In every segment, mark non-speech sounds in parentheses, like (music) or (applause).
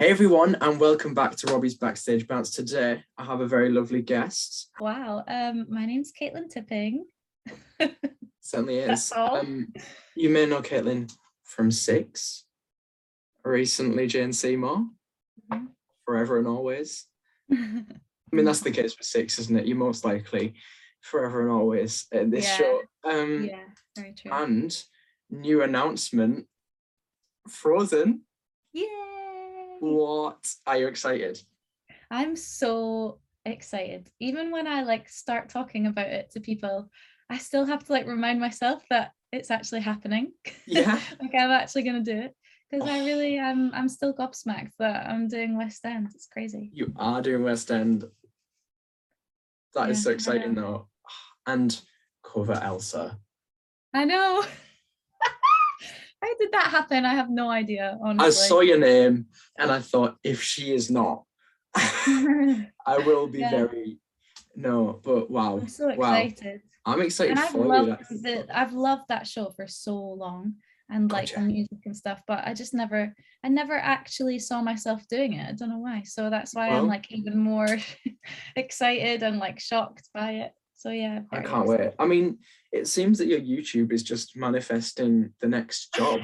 Hey everyone, and welcome back to Robbie's Backstage Bounce. Today, I have a very lovely guest. Wow. Um, my name's Caitlin Tipping. (laughs) Certainly is. Um, you may know Caitlin from Six, recently Jane Seymour, Mhm. Forever and Always. (laughs) I mean, that's the case with Six, isn't it? You're most likely Forever and Always in this Yeah. show. Um, yeah, very true. And new announcement Frozen. Yay! What? Are you excited? I'm so excited. Even when I like start talking about it to people, I still have to like remind myself that it's actually happening. Yeah. (laughs) like I'm actually gonna do it. Because I Oh. really am I'm still gobsmacked that I'm doing West End. It's crazy. You are doing West End. That is Yeah, so exciting, though. And cover Elsa. I know. How did that happen? I have no idea, honestly. I saw your name and I thought, if she is not, (laughs) I will be Yeah. very. No, but wow. I'm so wow. excited. I'm excited and I've for you. loved that's- the, I've loved that show for so long and like the music and stuff, but I just never I never actually saw myself doing it. I don't know why. So that's why Well- I'm like even more (laughs) excited and like shocked by it. So yeah, I can't wait. I mean, it seems that your YouTube is just manifesting the next job.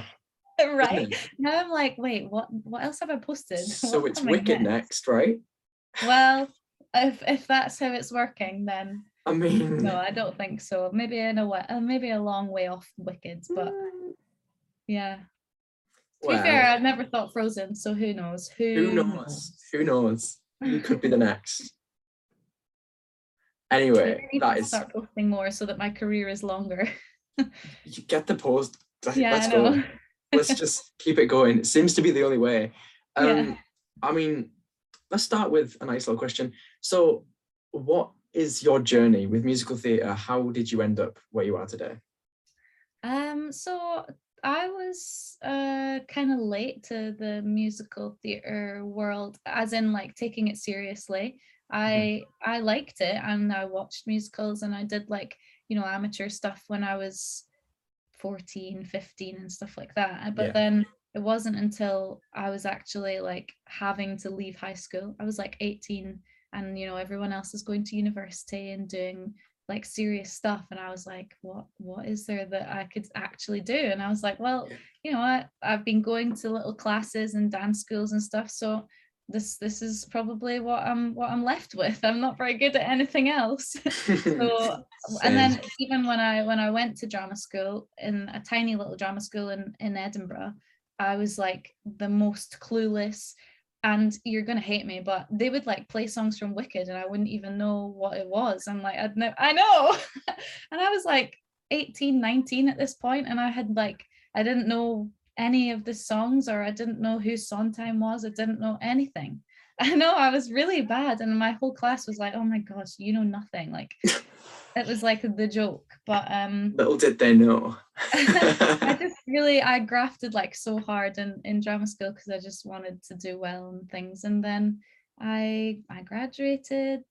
(laughs) right. Now I'm like, wait, what what else have I posted? (laughs) So it's Wicked next, right? Well, if if that's how it's working, then I mean, no, I don't think so. Maybe in a way, uh, maybe a long way off Wicked, but yeah. To well, be fair, I've never thought Frozen, so who knows? Who, who knows? Who knows? You could be the (laughs) next. Anyway, Maybe I need that is start posting more so that my career is longer. (laughs) you get the post. (laughs) yeah, Let's go. Let's (laughs) just keep it going. It seems to be the only way. Um, Yeah. I mean, let's start with a nice little question. So, what is your journey with musical theatre? How did you end up where you are today? Um, so I was uh kind of late to the musical theater world, as in like taking it seriously. Mm-hmm. I I liked it and I watched musicals and I did like, you know, amateur stuff when I was 14, 15 and stuff like that. But Yeah. then it wasn't until I was actually like having to leave high school. I was like 18 and you know everyone else is going to university and doing like serious stuff and i was like what what is there that i could actually do and i was like well you know what i've been going to little classes and dance schools and stuff so this this is probably what i'm what i'm left with. I'm not very good at anything else. (laughs) So and then even when i when i went to drama school in a tiny little drama school in in edinburgh i was like the most clueless and you're gonna hate me, but they would like play songs from Wicked, and I wouldn't even know what it was. I'm like, I'd know, I know, (laughs) and I was like 18, 19 at this point, and I had like, I didn't know any of the songs, or I didn't know who Sondheim was. I didn't know anything. (laughs) I know I was really bad, and my whole class was like, "Oh my gosh, you know nothing!" Like, (laughs) it was like the joke. But um, Little did they know. (laughs) I just really I grafted like so hard in in drama school because I just wanted to do well and things. And then I I graduated,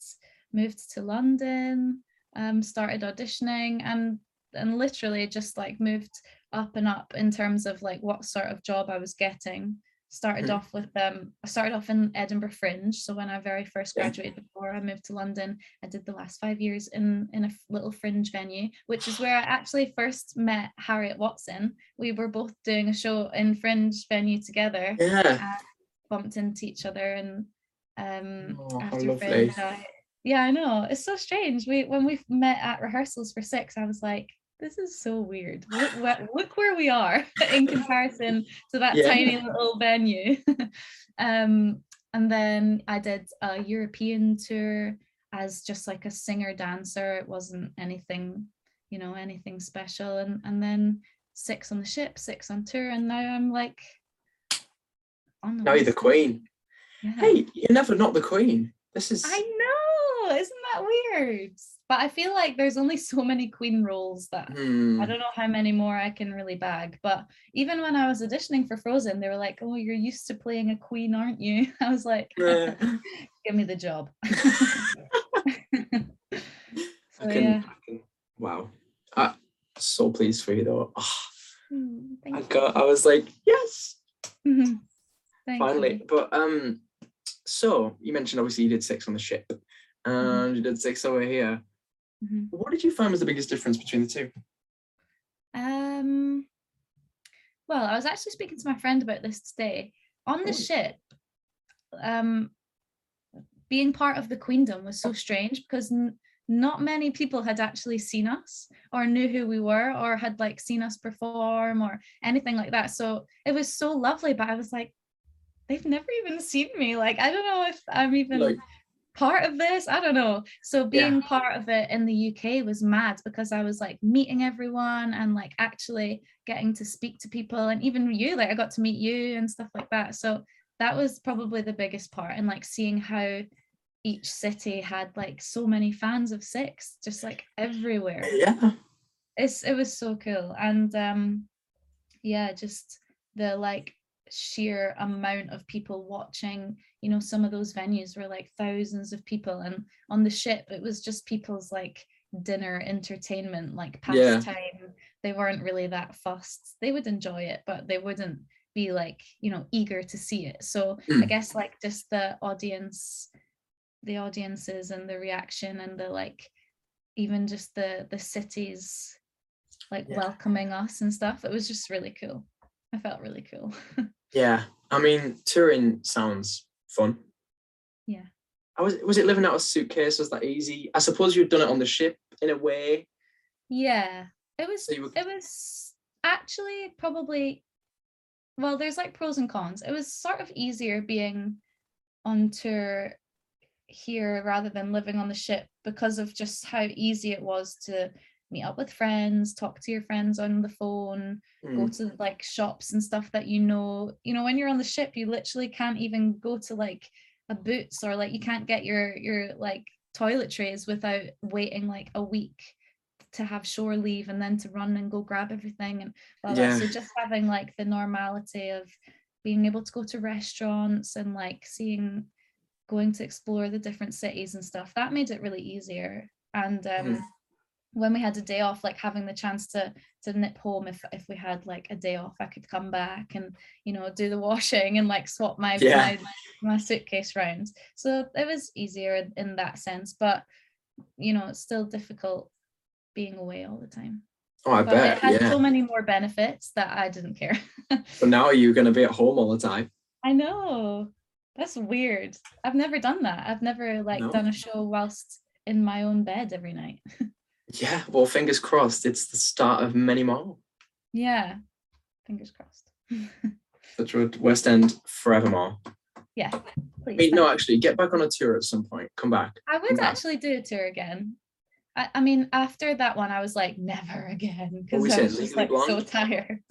moved to London, um, started auditioning, and and literally just like moved up and up in terms of like what sort of job I was getting. Started Mhm. off with um I started off in Edinburgh Fringe. So when I very first Yeah. graduated before I moved to London, I did the last five years in in a little fringe venue, which is where I actually first met Harriet Watson. We were both doing a show in fringe venue together, yeah. bumped into each other, and um, Oh, after fringe, I, yeah, I know it's so strange. We when we met at rehearsals for six, I was like. This is so weird. Look, where, (sighs) look where we are (laughs) in comparison to that Yeah. tiny little venue. (laughs) um, and then I did a European tour as just like a singer dancer. It wasn't anything, you know, anything special. And and then six on the ship, six on tour, and now I'm like on the Now you're the queen. Yeah. Hey, you're never not the queen. This is I know, isn't that weird? But I feel like there's only (laughs) so many queen roles that Hmm. I don't know how many more I can really bag. But even when I was auditioning for Frozen, they were like, "Oh, you're used to playing a queen, aren't you?" (laughs) I was like, Eh, (laughs) "Give me the job." I so can, yeah. I can- wow. I, so pleased for you though. Ah, Mm, I thank got I was like, yes. you. Thank finally. you. But um, so you mentioned obviously you did six on the ship, and you did six over here. Mhm. What did you find was the biggest difference between the two? Um, well, I was actually speaking to my friend about this today. On the Oh. ship, um, being part of the queendom was so strange because n- not many people had actually seen us or knew who we were or had like seen us perform or anything like that. So it was so lovely, but I was like, they've never even seen me. Like, I don't know if I'm even Like, part of this? I don't know. So Yeah. being part of it in the uk was mad because i was like meeting everyone and like actually getting to speak to people and even you like i got to meet you and stuff like that. So that was probably the biggest part and like seeing how each city had like so many fans of six just like everywhere. Yeah, it's it was so cool. And um yeah just the like sheer amount of people watching you know some of those venues were like thousands of people and on the ship it was just people's like dinner entertainment like Yeah. pastime they weren't really that fussed they would enjoy it but they wouldn't be like you know eager to see it so i Mm. guess like just the audience the audiences and the reaction and the like even just the the cities like Yeah. welcoming us and stuff it was just really cool i felt really cool (laughs) yeah. I mean, touring sounds fun. Yeah. I was was it living out of a suitcase? Was that easy? I suppose you'd done it on the ship in a way. yeah it was So were- it was actually probably well there's like pros and cons it was sort of easier being on tour here rather than living on the ship because of just how easy it was to meet up with friends talk to your friends on the phone go Mm, to like shops and stuff that you know you know when you're on the ship you literally can't even go to like a boots or like you can't get your your like toiletries without waiting like a week to have shore leave and then to run and go grab everything and blah, blah. so just having like the normality of being able to go to restaurants and like seeing going to explore the different cities and stuff that made it really easier and um Mhm. When we had a day off like having the chance to to nip home if if we had like a day off i could come back and you know do the (laughs) washing and like swap my Yeah. my, my suitcase round so it was easier in- that sense but you know it's still difficult being away all the time Oh, I but bet. it had Yeah. so many more benefits that i didn't care (laughs) But now you're going to be at home all the time. i know that's weird i've never done that i've never like No? done a show whilst in my own bed every night (laughs) Yeah. Well, fingers crossed. It's the start of many more. yeah fingers crossed Such would West End forevermore. yeah I please mean, no, actually, get back on a tour at some point. Come back. I would actually do a tour again. I, I mean, after that one, I was like, never again, because I was just like so tired.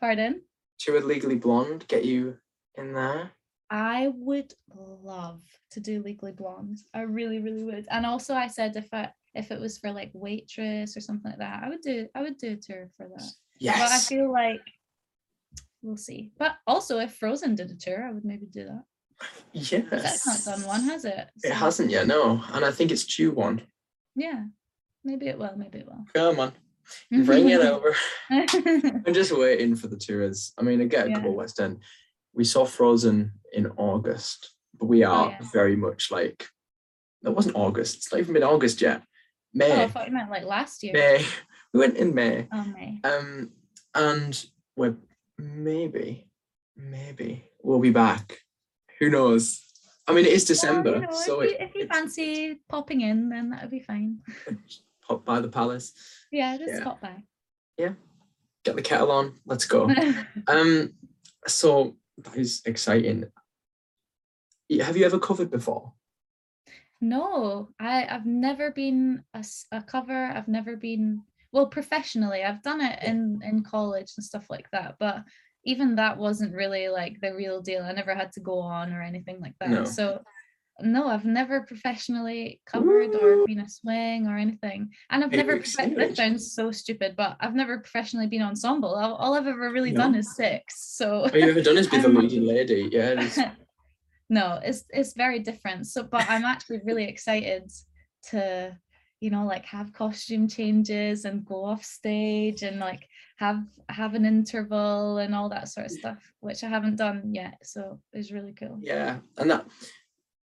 Pardon? Tour with Legally Blonde. Get you in there. I would love to do Legally Blonde. I really, really would. And also, I said if I if it was for like waitress or something like that, I would do I would do a tour for that. Yes. But I feel like we'll see. But also, if Frozen did a tour, I would maybe do that. Yes. That's not done one, has it? It hasn't yet, no. And I think it's due one. Yeah, maybe it will. Maybe it will. Come on, (laughs) bring it over. (laughs) I'm just waiting for the tours. I mean, I get a couple West End. We saw Frozen in August, but we oh, are Oh, yeah. very much like that wasn't August. It's not even been August yet. Oh, I thought you meant like last year. May. (laughs) We went in May. Oh, May. Um, and we're maybe, maybe we'll be back. Who knows? I mean, it is Well, December, you know, so if, you, if you fancy popping in, then that would be fine. (laughs) pop by the palace. Yeah, just Yeah. pop by. Yeah, get the kettle on. Let's go. (laughs) um, so that is exciting. Have you ever covered before? No, I I've never been a, a cover. I've never been well professionally. I've done it in in college and stuff like that, but even that wasn't really like the real deal. I never had to go on or anything like that. No. So no, I've never professionally covered or been a swing or anything. And I've Maybe never, we profe- this sounds so stupid, but I've never professionally been ensemble. All, all I've ever really done is six. So All you've ever done is be the (laughs) leading lady. Yeah. (laughs) no, it's it's very different. So, but I'm actually really excited to you know like have costume changes and go off stage and like have have an interval and all that sort of stuff which i haven't done yet so it's really cool Yeah, and that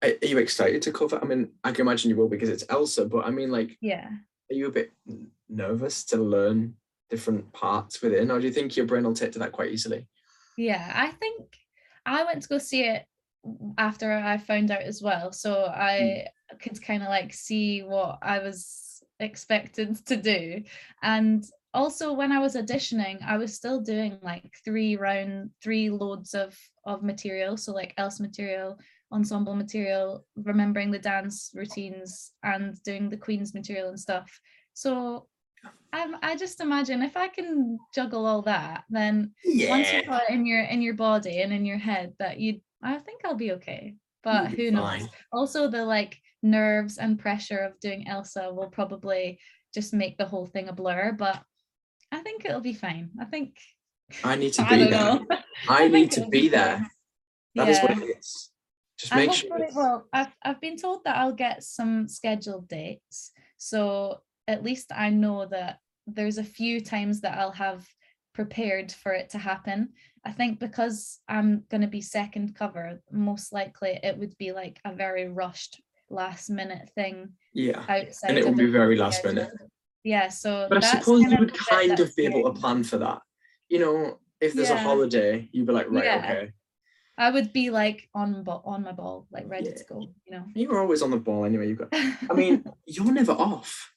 are you excited to cover? I mean, I can imagine you will because it's Elsa, but I mean, like, yeah are you a bit nervous to learn different parts within, or do you think your brain will take to that quite easily? yeah i think i went to go see it after i found out as well. So i could kind of like see what i was expected to do. And also when i was auditioning i was still doing like three round three loads of of material. So like else material ensemble material remembering the dance routines and doing the queen's material and stuff. So um, i just imagine if i can juggle all that then once you've got it in your in your body and in your head that you i think i'll be okay but who knows fine. also the like nerves and pressure of doing elsa will probably just make the whole thing a blur but i think it'll be fine i think I need (laughs) to I be there. know. (laughs) I, need to be be there. That is what it is. Just I make sure. it will. I've, I've been told that I'll get some scheduled dates. So at least I know that there's a few times that I'll have prepared for it to happen. I think because I'm going to be second cover, most likely it would be like a very rushed last minute thing Yeah. outside. And it will be very last minute. Yeah. So But I suppose you would kind of be able to plan for that. You know, if there's a holiday, you'd be like, right, Yeah. okay. I would be like on on my ball, like ready Yeah. to go. You know. You're always on the ball anyway. You've got. (laughs) I mean, you're never off.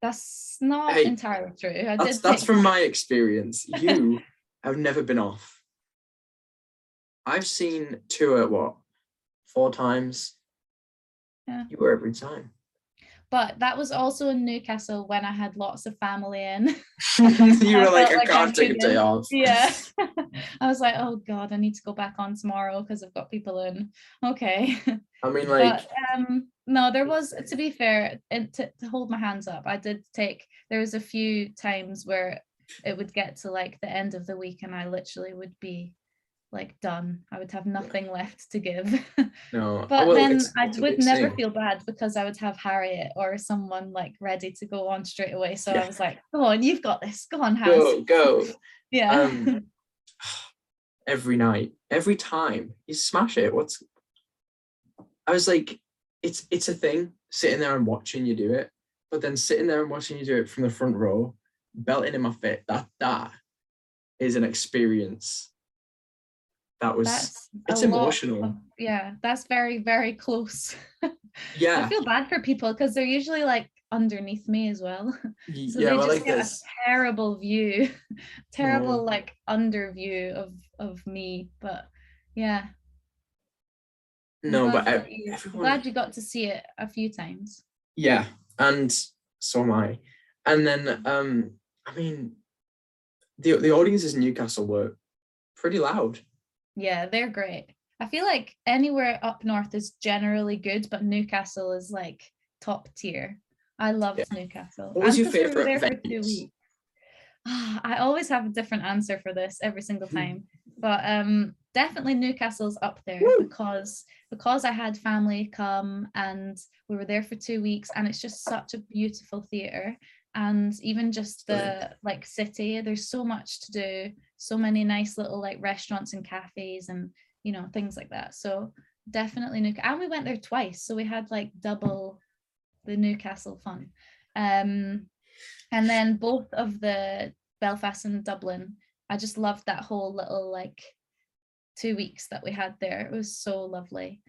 That's not Hey, entirely true. I That's that's from my experience. You (laughs) have never been off. I've seen tour what four times. Yeah. You were every time. but that was also in Newcastle when I had lots of family in. (laughs) you (laughs) were like, I like can't take a day off. yeah. (laughs) I was like, oh God, I need to go back on tomorrow because I've got people in. Okay. I mean, like, but um no, there was to be fair, and to, to hold my hands up, I did take there was a few times where it would get to like the end of the week and I literally would be like done. I would have nothing left to give. (laughs) no. But well, then I would never thing. feel bad because I would have Harriet or someone like ready to go on straight away. So Yeah. I was like, go on, you've got this. Go on, Has. Go, go. (laughs) Yeah. Um, (laughs) every night, every time you smash it. What's I was like, it's it's a thing sitting there and watching you do it, but then sitting there and watching you do it from the front row, belting in my fit. That that is an experience. That was that's it's emotional. of- yeah, that's very, very close. (laughs) Yeah. I feel bad for people because they're usually like underneath me as well. So yeah. they just like get this. a terrible view, (laughs) terrible No. like under view of of me. But yeah. I'm No, glad but that you- I'm everyone. glad you got to see it a few times. Yeah, and so am I. And then, um, I mean, the the audiences in Newcastle were pretty loud. Yeah, they're great. I feel like anywhere up north is generally good, but Newcastle is like top tier. I loved Newcastle. What was and your because we were favourite there for two weeks. Ah, I always have a different answer for this every single Hmm. time, but um, definitely Newcastle's up there Woo! because because I had family come and we were there for two weeks, and it's just such a beautiful theater. And even just the like city, there's so much to do, so many nice little like restaurants and cafes and you know things like that. So definitely Newcastle, and we went there twice, so we had like double the Newcastle fun. Um, and then both of the Belfast and Dublin, I just loved that whole little like two weeks that we had there. It was so lovely.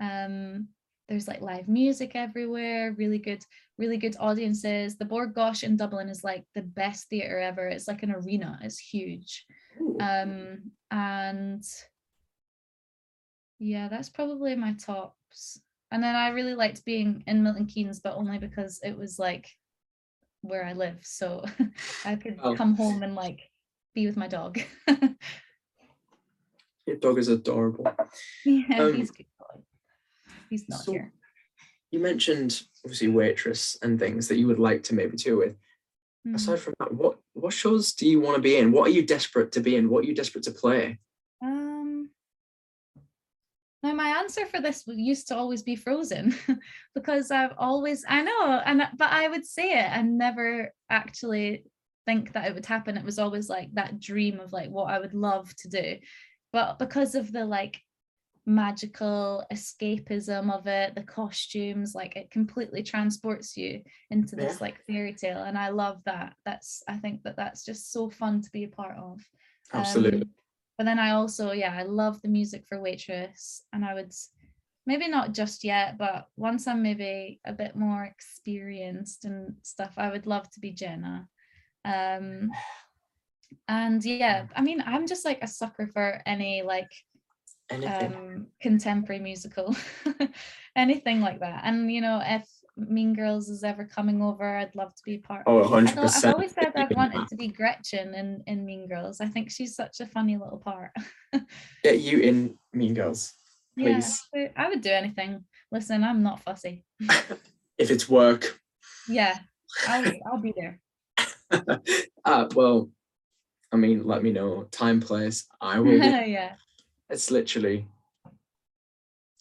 Um, there's like live music everywhere, really good, really good audiences. The Bord Gáis in Dublin is like the best theatre ever. It's like an arena, it's huge. Ooh, Um, and yeah, that's probably my tops. And then I really liked being in Milton Keynes, but only because it was like where I live. So (laughs) I could Oh. come home and like be with my dog. (laughs) your dog is adorable. yeah, Um, he's good. He's not so- here. You mentioned obviously waitress and things that you would like to maybe tour with. Mm. Aside from that, what what shows do you want to be in? What are you desperate to be in? What are you desperate to play? Um, Now, my answer for this used to always be Frozen (laughs) because I've always, I know, and but I would say it and never actually think that it would happen. It was always like that dream of like what I would love to do. But because of the like magical escapism of it, the costumes, like it completely transports you into this Yeah. like fairy tale. And I love that. That's, I think that that's just so fun to be a part of. Absolutely. Um, but then I also, yeah, I love the music for Waitress, and I would maybe not just yet, but once I'm maybe a bit more experienced and stuff, I would love to be Jenna. Um, and yeah, I mean, I'm just like a sucker for any like. Um contemporary musical, (laughs) anything like that. And you know, if Mean Girls is ever coming over, I'd love to be part. oh, I 100%. thought, I've always said I've wanted to be Gretchen in, in Mean Girls. I think she's such a funny little part. (laughs) Get you in Mean Girls, please. Yeah, I would do anything. Listen, I'm not fussy. (laughs) if it's work. Yeah, I'll, I'll be there. uh, well, I mean, let me know. Time, place. I will. Yeah. It's literally.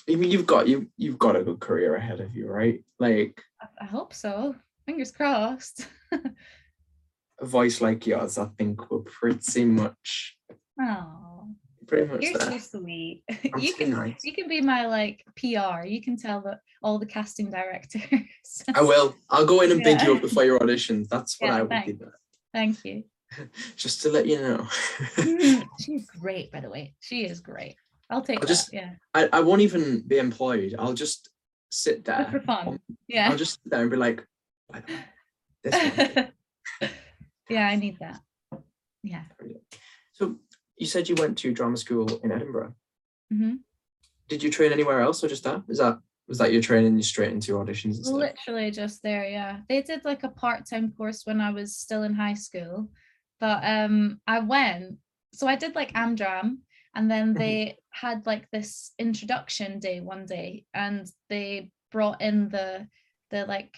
I mean, you've got you you've got a good career ahead of you, right? Like I- hope so. Fingers crossed. (laughs) a voice like yours, I think, will pretty much, Oh, pretty much you're there. so sweet. (laughs) I'm You too can nice. you can be my like PR. You can tell the, all the casting directors. I will. I'll go in and big you up (laughs) before your audition. That's what Yeah, I would thanks. do. Thank you. (laughs) Just to let you know. (laughs) She's great, by the way. She is great. I'll take I'll that. just- yeah, I, I won't even be employed. I'll just sit just for there. fun. Yeah. I'll just sit there and be like, "Why not? this (laughs) one. yeah, I need that. Yeah. So you said you went to drama school in Edinburgh. hmm Did you train anywhere else or just that? Is that was that your training you straight into auditions? Literally just there, yeah. They did like a part-time course when I was still in high school, but um I went. So I did like Amdram, and then Mhm. they had like this introduction day one day, and they brought in the the like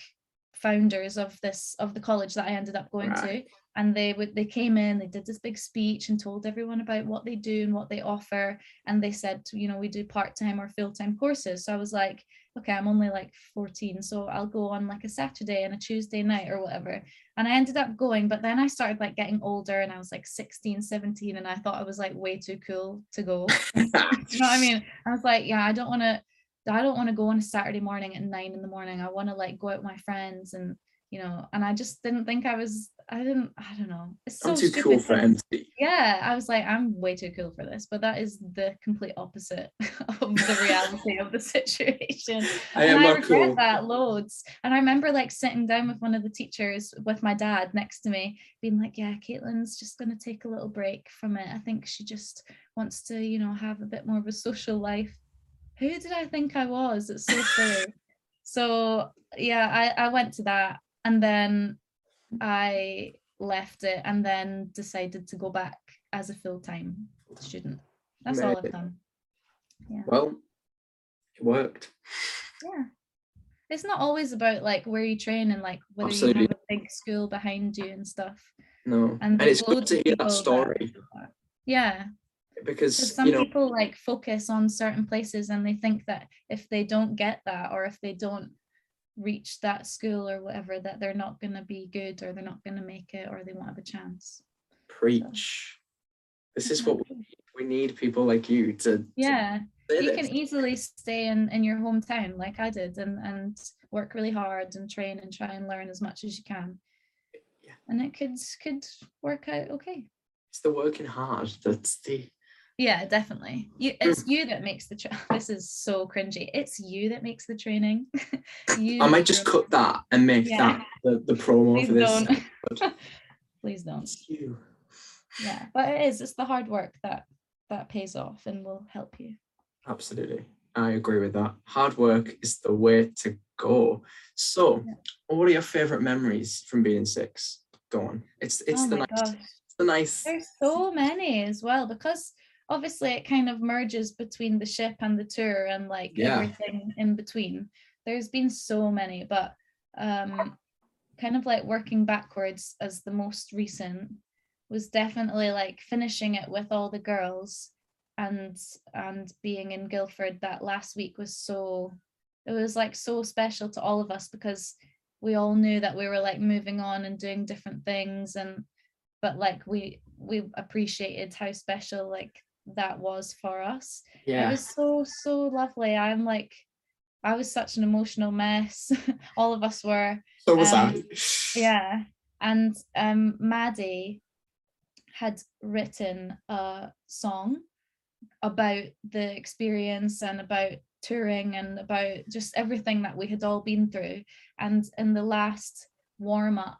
founders of this of the college that I ended up going Right. to. And they would they came in, they did this big speech and told everyone about what they do and what they offer. And they said, you know, we do part-time or full-time courses. So I was like, okay, I'm only like 14, so I'll go on like a Saturday and a Tuesday night or whatever. And I ended up going, but then I started like getting older and I was like 16, 17, and I thought I was like way too cool to go. (laughs) (laughs) you know what I mean? I was like, yeah, I don't want to, I don't want to go on a Saturday morning at nine in the morning. I want to like go out with my friends and, you know, and I just didn't think I was, I didn't, I don't know. It's so I'm too cool for MC. yeah, I was like, I'm way too cool for this, but that is the complete opposite (laughs) of the reality of the situation. (laughs) I and am I not regret cool. that loads. And I remember like sitting down with one of the teachers with my dad next to me, being like, Yeah, Caitlin's just gonna take a little break from it. I think she just wants to, you know, have a bit more of a social life. Who did I think I was? It's so (laughs) silly. so yeah, I, I went to that and then I left it and then decided to go back as a full-time student. That's all I've done. Yeah. Well, it worked. Yeah. It's not always about like where you train and like whether Absolutely. you have a big school behind you and stuff. No, And, and, it's good to hear that story that. Yeah, because because some you know people like focus on certain places and they think that if they don't get that or if they don't reach that school or whatever, that they're not going to be good or they're not going to make it or they won't have a chance. preach. This is what we need. We need people like you to. to Yeah. say you this. can easily stay in in your hometown like I did and and work really hard and train and try and learn as much as you can. Yeah. And it could could work out okay. It's the working hard that's the. Yeah, definitely. You hmm. it's you that makes the tra- (laughs) this is so cringy. It's you that makes the training. (laughs) you I might just cut that and make Yeah. that the, the promo Please for this. don't. (laughs) Please don't. It's you. Yeah. But it is, it's the hard work that that pays off and will help you. Absolutely. I agree with that. Hard work is the way to go. So, Yeah. what are your favorite memories from being six? Go on. It's it's oh the nice. The nice. There's so many as well because obviously it kind of merges between the ship and the tour and like Yeah. everything in between. There's been so many, but um kind of like working backwards as the most recent was definitely like finishing it with all the girls and and being in Guildford that last week was so it was like so special to all of us because we all knew that we were like moving on and doing different things and but like we we appreciated how special like that was for us. It was so so lovely. I'm like i was such an emotional mess. (laughs) All of us were So was um, I. yeah. And um maddie had written a song about the experience and about touring and about just everything that we had all been through. And in the last warm up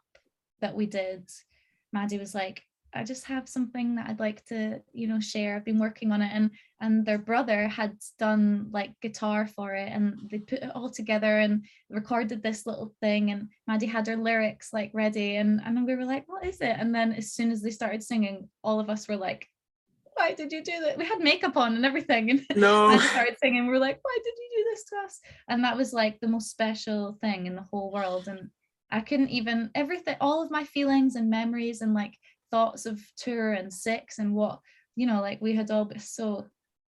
that we did maddie was like i just have something that i'd like to you know share. I've been working on it and and their brother had done like guitar for it and they put it all together and recorded this little thing and Maddie had her lyrics like ready and and we were like what is it? And then as soon as they started singing all of us were like why did you do that? We had makeup on and everything and (laughs) No. Maddie started singing we were like why did you do this to us? And that was like the most special thing in the whole world and I couldn't even everything all of my feelings and memories and like thoughts of tour and six and what you know like we had all been so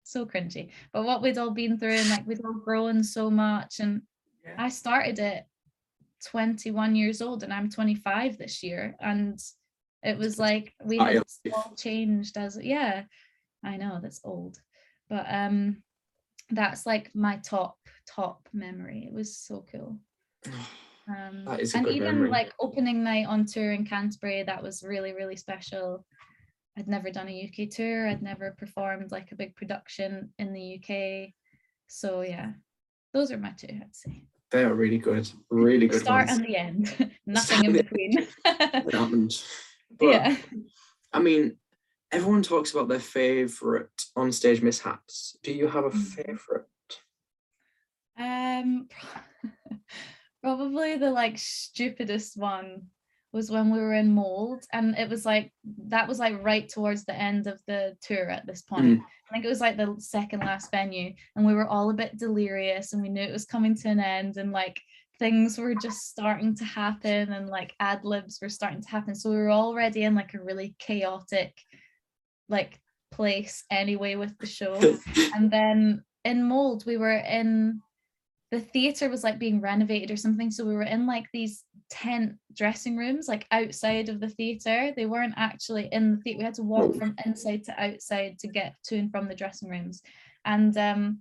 so cringy but what we'd all been through and like we'd all grown so much and Yeah. I started it 21 years old and I'm 25 this year. And it was like we had all changed as yeah, I know that's old. But um that's like my top, top memory. It was so cool. (sighs) (laughs) Um That is a and even memory. like opening night on tour in Canterbury, that was really, really special. I'd never done a UK tour, I'd never performed like a big production in the UK. So yeah, those are my two, I'd say. They are really good. Really good start ones. and the end, (laughs) nothing in between. It happened. (laughs) But, yeah. I mean, everyone talks about their favorite on-stage mishaps. Do you have a Mhm. favorite? Um, (laughs) probably the like stupidest one was when we were in Mold and it was like that was like right towards the end of the tour at this point. Mm. I think it was like the second last venue and we were all a bit delirious and we knew it was coming to an end and like things were just starting to happen and like ad libs were starting to happen. So we were already in like a really chaotic like place anyway with the show. (laughs) And then in Mold we were in the theater was like being renovated or something so we were in like these tent dressing rooms like outside of the theater. They weren't actually in the theater we had to walk Oh. from inside to outside to get to and from the dressing rooms. And um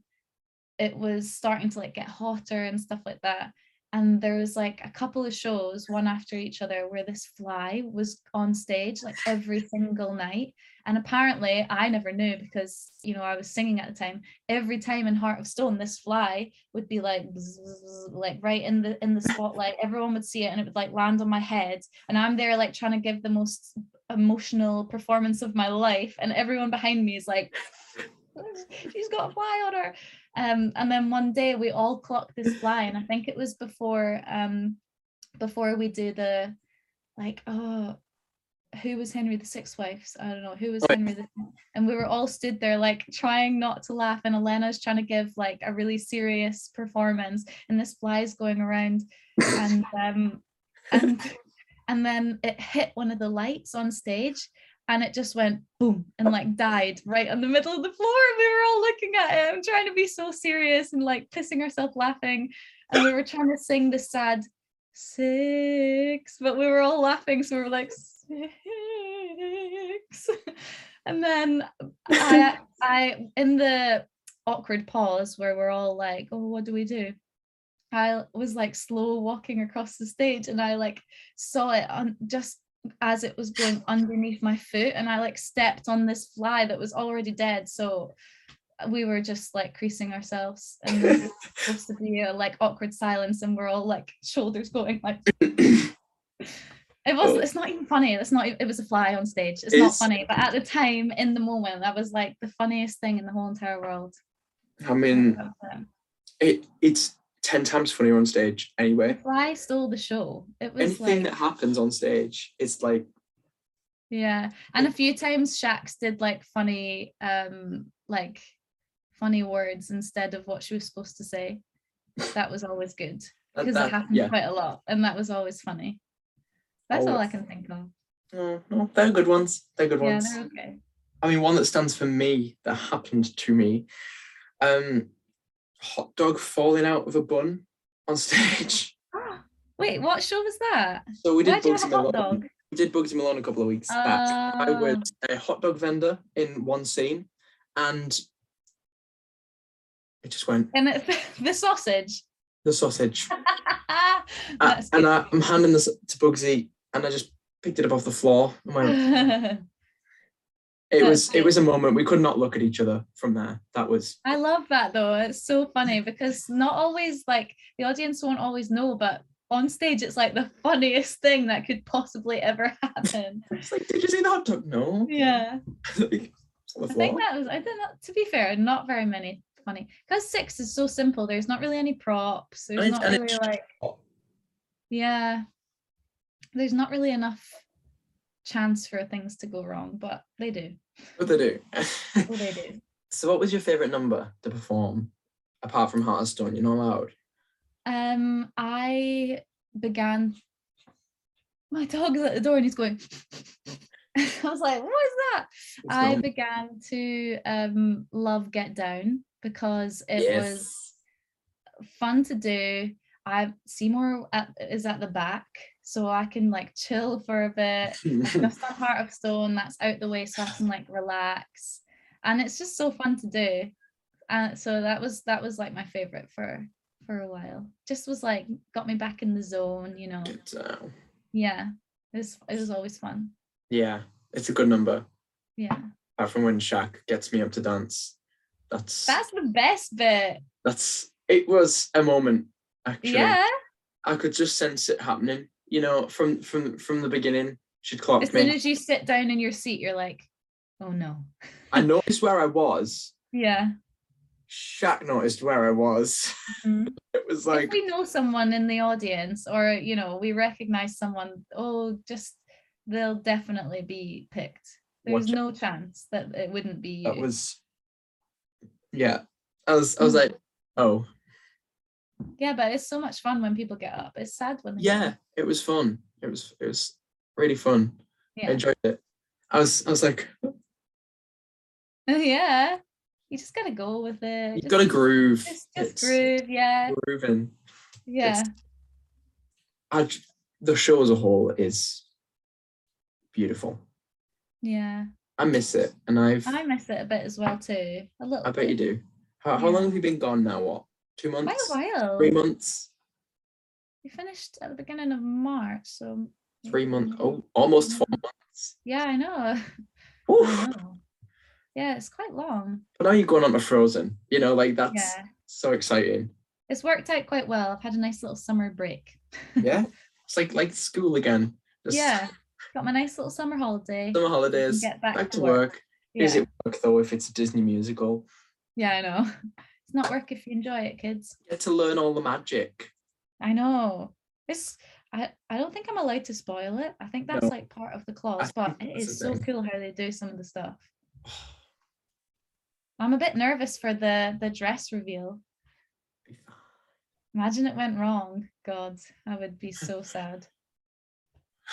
it was starting to like get hotter and stuff like that and there was like a couple of shows one after each other where this fly was on stage like every single night and apparently i never knew because you know i was singing at the time every time in heart of stone this fly would be like (laughs) like right in the in the spotlight everyone would see it and it would like land on my head and i'm there like trying to give the most emotional performance of my life and everyone behind me is like (laughs) she's got a fly on her um and then one day we all clocked this fly and i think it was before um before we do the like oh who was henry the sixth wives i don't know who was henry the and we were all stood there like trying not to laugh and elena's trying to give like a really serious performance and this fly is going around and um and and then it hit one of the lights on stage and it just went boom and like died right on the middle of the floor and we were all looking at it and trying to be so serious and like pissing ourselves laughing and we were trying to sing the sad six but we were all laughing so we were like six. (laughs) And then I I in the awkward pause where we're all like oh what do we do? I was like slow walking across the stage and I like saw it on just as it was going underneath my foot and I like stepped on this fly that was already dead. So we were just like creasing ourselves and there was (laughs) supposed to be a like awkward silence and we're all like shoulders going like (coughs) it was it's not even funny. It's not it was a fly on stage. It's not funny but at the time in the moment that was like the funniest thing in the whole entire world. I mean, That. was it. it, it's 10 times funnier on stage anyway. fly stole the show it was Anything like that happens on stage, it's like, Yeah, and a few times Shax did like funny, um, like funny words instead of what she was supposed to say. That was always good because (laughs) that- it happened yeah. quite a lot, and that was always funny. That's all I can think of. No, no, they're good ones. They're good Yeah, ones. they're okay. I mean, one that stands for me that happened to me. Um, hot dog falling out of a bun on stage. (laughs) Wait, what show was that? So we did Bugsy have a hot Malone. dog? We did Bugsy Malone a couple of weeks back. I Oh. was a hot dog vendor in one scene, and it just went And it, (laughs) the sausage. the sausage. (laughs) Uh, and. I, I'm handing this to Bugsy, and I just picked it up off the floor. And went, it That's was it was a moment we could not look at each other from there. That was I love that though. It's so funny because not always like the audience won't always know, but on stage it's like the (laughs) funniest thing that could possibly ever (laughs) happen. it's like, did you see the hot dog? No. Yeah. (laughs) Like, it's on the I think that was I don't know to be fair, not very many funny. Because six is so simple. There's not really any props. There's it's- not really like yeah. There's not really enough chance for things to go wrong, but they do. what they do. Oh, they do. (laughs) so, what was your favorite number to perform apart from Heart of Stone? You're not allowed. Um, I began. My dog is at the door and he's going. (laughs) I was like, "What is that?" I began to um love Get Down because it Yes. was fun to do. I Seymour at, is at the back, so I can like chill for a bit. On (laughs) Heart of Stone, that's out the way, so I can like relax, and it's just so fun to do. And so that was that was like my favorite for for a while. Just was like got me back in the zone, you know. Yeah, it was it was always fun. Yeah, it's a good number. Yeah, Apart from when Shaq gets me up to dance. That's that's the best bit. that's it was a moment actually. Yeah, I could just sense it happening. You know, from from from the beginning, she'd clocked as soon me. as you sit down in your seat, you're like, oh no. I noticed where I was. Yeah. Shaq noticed where I was. Mhm. (laughs) It was if like we know someone in the audience or you know we recognize someone oh just they'll definitely be picked there's Watch it. no chance that it wouldn't be that you. was yeah. I was I was Mhm. like, oh yeah but it's so much fun when people get up it's sad when they get yeah, it was fun. It was it was really fun. yeah. I enjoyed it. I was I was like, Oh (laughs) yeah you just gotta go with it you just, got to groove. just, just It's groove yeah grooving. yeah I, the show as a whole is beautiful. yeah I miss it, and I've i miss it a bit as well too a little I bet you do. How, how Yeah. long have you been gone now? What? Two quite months? a while Three months? we finished at the beginning of march so Three months? Oh, almost four months. yeah i know (laughs) Oof. I know. Yeah, it's quite long. But now you're going on to Frozen. You know, like that's Yeah, so exciting. it's worked out quite well. I've had a nice little summer break. (laughs) Yeah, it's like like school again. Just Yeah, got my nice little summer holiday. Summer holidays. get back to work. Is Yeah, it work though if it's a Disney musical? yeah, I know. (laughs) It's not work if you enjoy it, kids. Get to learn all the magic. I know. It's. I, I don't think I'm allowed to spoil it. I think that's No. like part of the clause, but think it that's is the so thing. cool how they do some of the stuff. (sighs) I'm a bit nervous for the the dress reveal. Imagine it went wrong. God, I would be so (laughs) sad.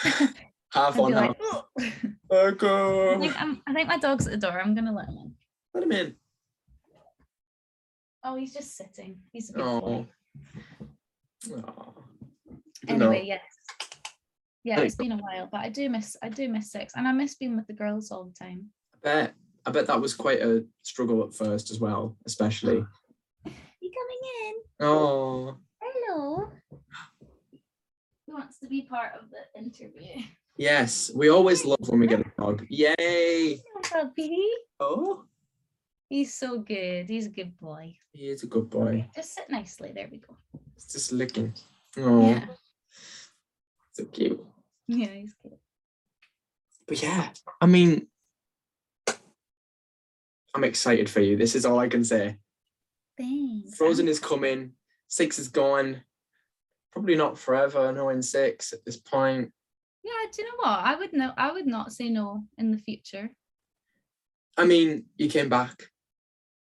Half I'd on be half. like, "Oh." I Okay. think I'm, I think my dog's at the door. I'm gonna let him in. Let him in. Oh, he's just sitting. He's a good Oh. Anyway, yes. Yeah, it's been a while, but I do miss I do miss six, and I miss being with the girls all the time. I bet. I bet that was quite a struggle at first as well, especially. (laughs) You coming in? Oh, Hello. Who wants to be part of the interview? yes. We always love when we get a dog. Yay! Puppy. Oh, He's so good. He's a good boy. he is a good boy. Just sit nicely. There we go. It's just licking. Oh, Yeah. so cute. Yeah, he's good. But yeah, I mean, I'm excited for you. This is all I can say. Thanks. Frozen is coming. Six is gone. Probably not forever. No in six at this point. Yeah, do you know what? I would know. I would not say no in the future. I mean, you came back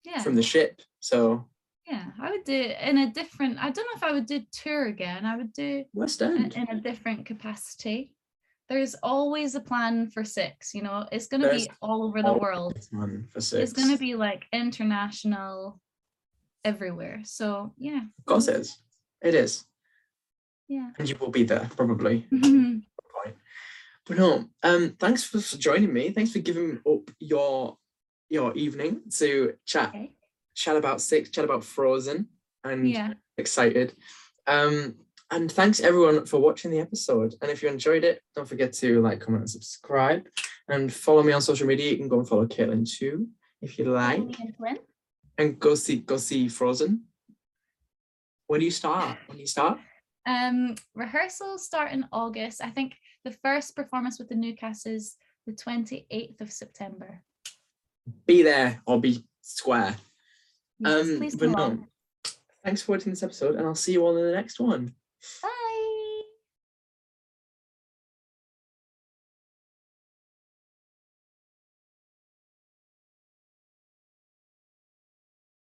Yeah. from the ship, so Yeah, I would do it in a different. I don't know if I would do tour again. I would do West End. in a different capacity. there's always a plan for six. You know, it's going to be all over the world. One for six. It's going to be like international, everywhere. So yeah, Of course it is. It is. yeah. And you will be there probably. Mhm. But no, um, thanks for for joining me. Thanks for giving up your your evening to chat Okay. chat about six, chat about Frozen, and Yeah. excited. Um, and thanks everyone for watching the episode. And if you enjoyed it, don't forget to like, comment, and subscribe. And follow me on social media. You can go and follow Caitlin too, if you like. And And go see go see Frozen. When do you start? When do you start? Um, rehearsals start in August. I think the first performance with the new cast is the 28th of September. Be there or be square. Yes, Um, but no. Thanks for watching this episode, and I'll see you all in the next one. Bye.